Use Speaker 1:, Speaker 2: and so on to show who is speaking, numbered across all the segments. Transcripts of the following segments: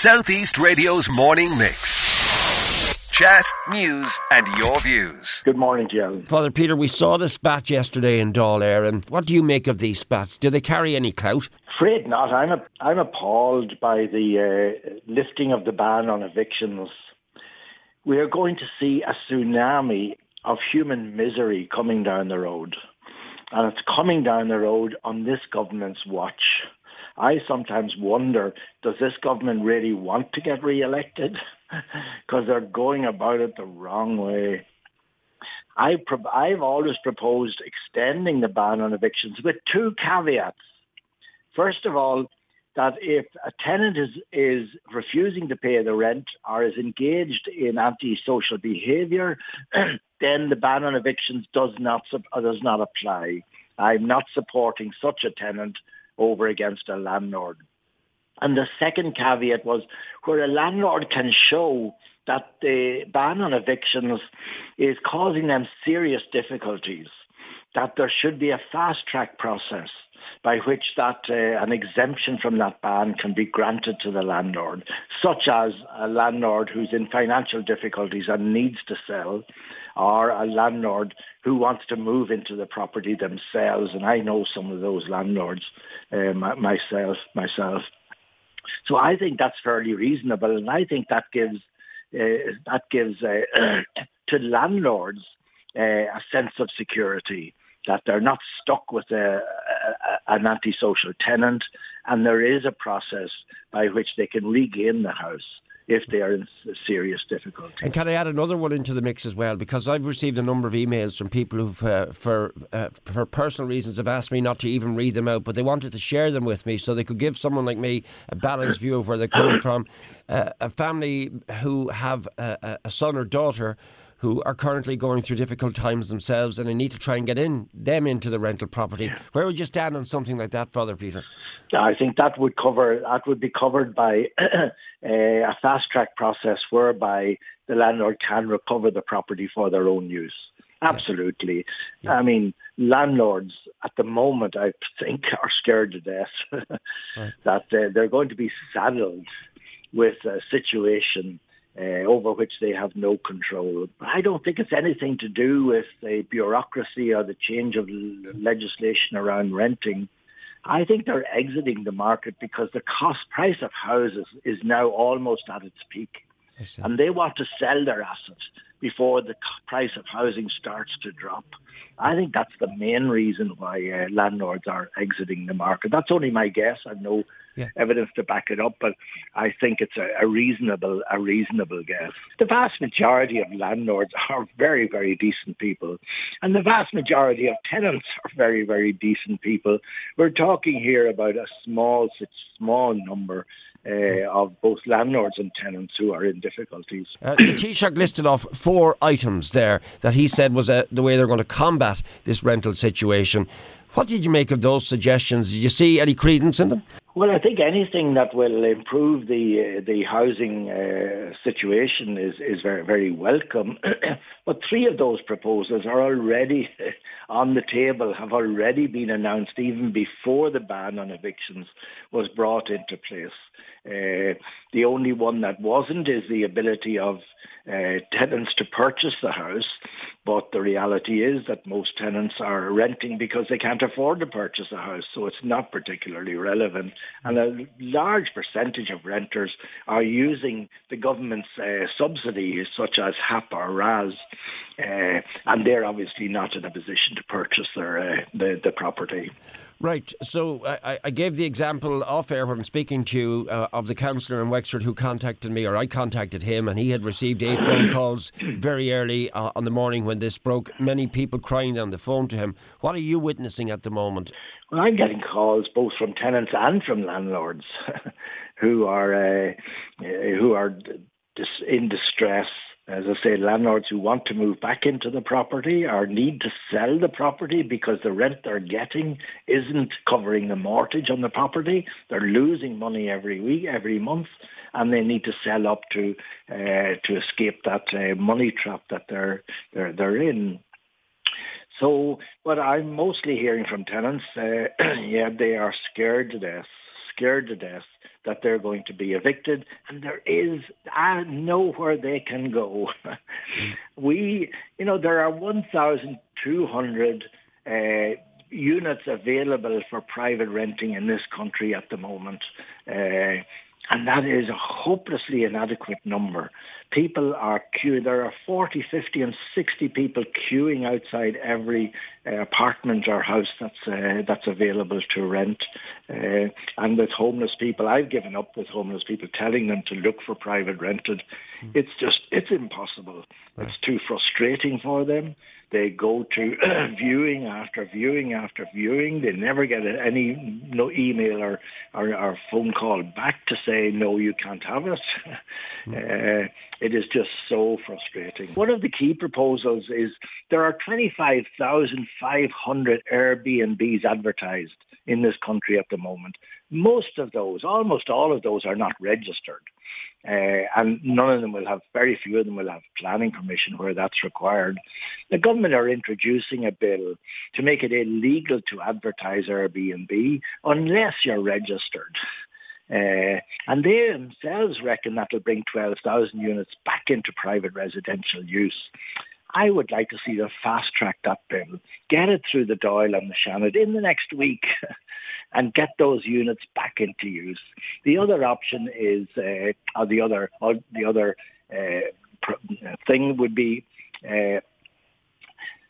Speaker 1: Southeast Radio's morning mix. Chat, news, and your views.
Speaker 2: Good morning, Jill.
Speaker 3: Father Peter, we saw the spat yesterday in Dáil Éireann. What do you make of these spats? Do they carry any clout?
Speaker 2: Afraid not. I'm a, I'm appalled by the uh, lifting of the ban on evictions. We are going to see a tsunami of human misery coming down the road. And it's coming down the road on this government's watch. I sometimes wonder, does this government really want to get re-elected? Because they're going about it the wrong way. I pro- I've always proposed extending the ban on evictions with two caveats. First of all, that if a tenant is, is refusing to pay the rent or is engaged in antisocial behaviour, then the ban on evictions does not, does not apply. I'm not supporting such a tenant over against a landlord. And the second caveat was where a landlord can show that the ban on evictions is causing them serious difficulties, that there should be a fast track process by which that uh, an exemption from that ban can be granted to the landlord, such as a landlord who's in financial difficulties and needs to sell, or a landlord who wants to move into the property themselves. And I know some of those landlords uh, myself. Myself. So I think that's fairly reasonable, and I think that gives uh, that gives uh, to landlords uh, a sense of security that they're not stuck with a, a, an antisocial tenant, and there is a process by which they can regain the house if they are in serious difficulty.
Speaker 3: And can I add another one into the mix as well? Because I've received a number of emails from people who've, uh, for uh, for personal reasons, have asked me not to even read them out, but they wanted to share them with me so they could give someone like me a balanced view of where they're coming from. Uh, a family who have a, a son or daughter who are currently going through difficult times themselves and they need to try and get in them into the rental property. Where would you stand on something like that, Father Peter?
Speaker 2: I think that would cover that would be covered by a fast track process whereby the landlord can recover the property for their own use. Absolutely. Yeah. I mean, landlords at the moment, I think, are scared to death right. that uh, they're going to be saddled with a situation uh, over which they have no control. But I don't think it's anything to do with the bureaucracy or the change of legislation around renting. I think they're exiting the market because the cost price of houses is now almost at its peak. And they want to sell their assets before the price of housing starts to drop. I think that's the main reason why uh, landlords are exiting the market. That's only my guess. I no yeah. evidence to back it up, but I think it's a, a, reasonable a reasonable guess. The vast majority of landlords are very very decent people, and the vast majority of tenants are very very decent people. We're talking here about a small small number uh, of both landlords and tenants who are in difficulties.
Speaker 3: Uh, the Taoiseach listed off four items there that he said was uh, the way they're going to combat this rental situation. What did you make of those suggestions? Did you see any credence in them?
Speaker 2: Well, I think anything that will improve the uh, the housing uh, situation is is very very welcome. but three of those proposals are already on the table, have already been announced even before the ban on evictions was brought into place. Uh, the only one that wasn't is the ability of uh, tenants to purchase the house, but the reality is that most tenants are renting because they can't afford to purchase a house, so it's not particularly relevant. And a large percentage of renters are using the government's uh, subsidies, such as HAP or RAS, uh, and they're obviously not in a position to purchase their uh, the, the property.
Speaker 3: Right. So I, I, gave the example off air when I'm speaking to you uh, of the councillor in Wexford who contacted me, or I contacted him, and he had received eight phone calls very early uh, on the morning when this broke. Many people crying on the phone to him. What are you witnessing at the moment?
Speaker 2: Well, I'm getting calls both from tenants and from landlords who are uh, who are in distress as I say, landlords who want to move back into the property or need to sell the property because the rent they're getting isn't covering the mortgage on the property. They're losing money every week, every month, and they need to sell up to uh, to escape that uh, money trap that they're they're they're in. So, what I'm mostly hearing from tenants, uh, yeah, they are scared to death, scared to death that they're going to be evicted, and there is uh, nowhere they can go. we, you know, there are 1,200 uh, units available for private renting in this country at the moment. Uh, and that is a hopelessly inadequate number. People are queuing. There are 40, 50 and 60 people queuing outside every uh, apartment or house that's uh, that's available to rent. Uh, and with homeless people, I've given up with homeless people, telling them to look for private rented. Mm. It's just, it's impossible. Right. It's too frustrating for them. They go to viewing after viewing after viewing. They never get any no email or, or, or phone call back to say, no, you can't have it. Mm. It is just so frustrating. One of the key proposals is there are 25,500 Airbnbs advertised in this country at the moment. Most of those, almost all of those are not registered. Uh, and none of them will have, very few of them will have planning permission where that's required. The government are introducing a bill to make it illegal to advertise Airbnb unless you're registered. Uh, and they themselves reckon that will bring 12,000 units back into private residential use. I would like to see them fast track that bill, get it through the Dáil and the Seanad in the next week, and get those units back into use. The other option is, uh, or the other, or the other uh, thing would be uh,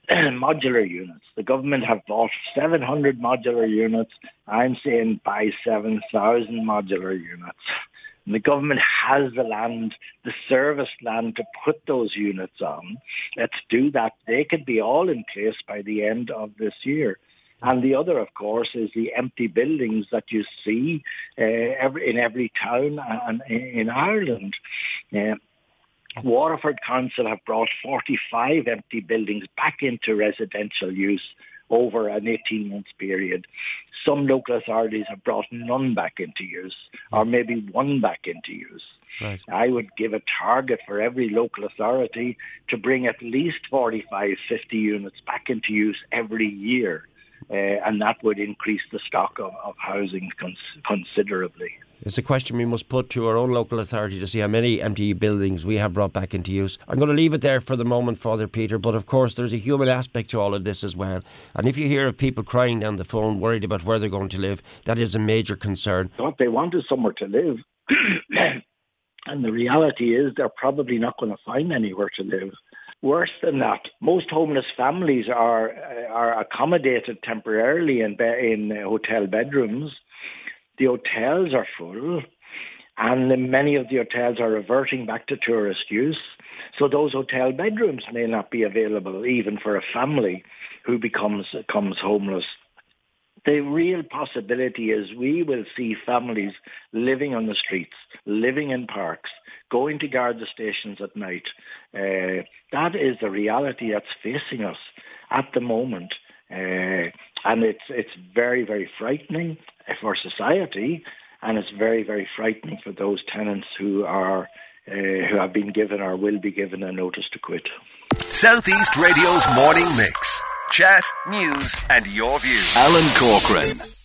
Speaker 2: modular units. The government have bought 700 modular units. I'm saying buy 7,000 modular units. And the government has the land, the service land to put those units on. Let's do that. They could be all in place by the end of this year. And the other, of course, is the empty buildings that you see uh, every, in every town and in Ireland. Uh, Waterford Council have brought 45 empty buildings back into residential use over an 18 month period. Some local authorities have brought none back into use or maybe one back into use. Right. I would give a target for every local authority to bring at least 45, 50 units back into use every year. Uh, and that would increase the stock of, of housing cons- considerably.
Speaker 3: It's a question we must put to our own local authority to see how many empty buildings we have brought back into use. I'm going to leave it there for the moment, Father Peter, but of course there's a human aspect to all of this as well. And if you hear of people crying down the phone, worried about where they're going to live, that is a major concern.
Speaker 2: What they want is somewhere to live. and the reality is they're probably not going to find anywhere to live. Worse than that, most homeless families are uh, are accommodated temporarily in be- in hotel bedrooms the hotels are full and many of the hotels are reverting back to tourist use. So those hotel bedrooms may not be available even for a family who becomes, becomes homeless. The real possibility is we will see families living on the streets, living in parks, going to Garda stations at night. Uh, that is the reality that's facing us at the moment. Uh, and it's it's very very frightening for society, and it's very very frightening for those tenants who are uh, who have been given or will be given a notice to quit.
Speaker 1: Southeast Radio's morning mix: chat, news, and your views. Alan Corcoran.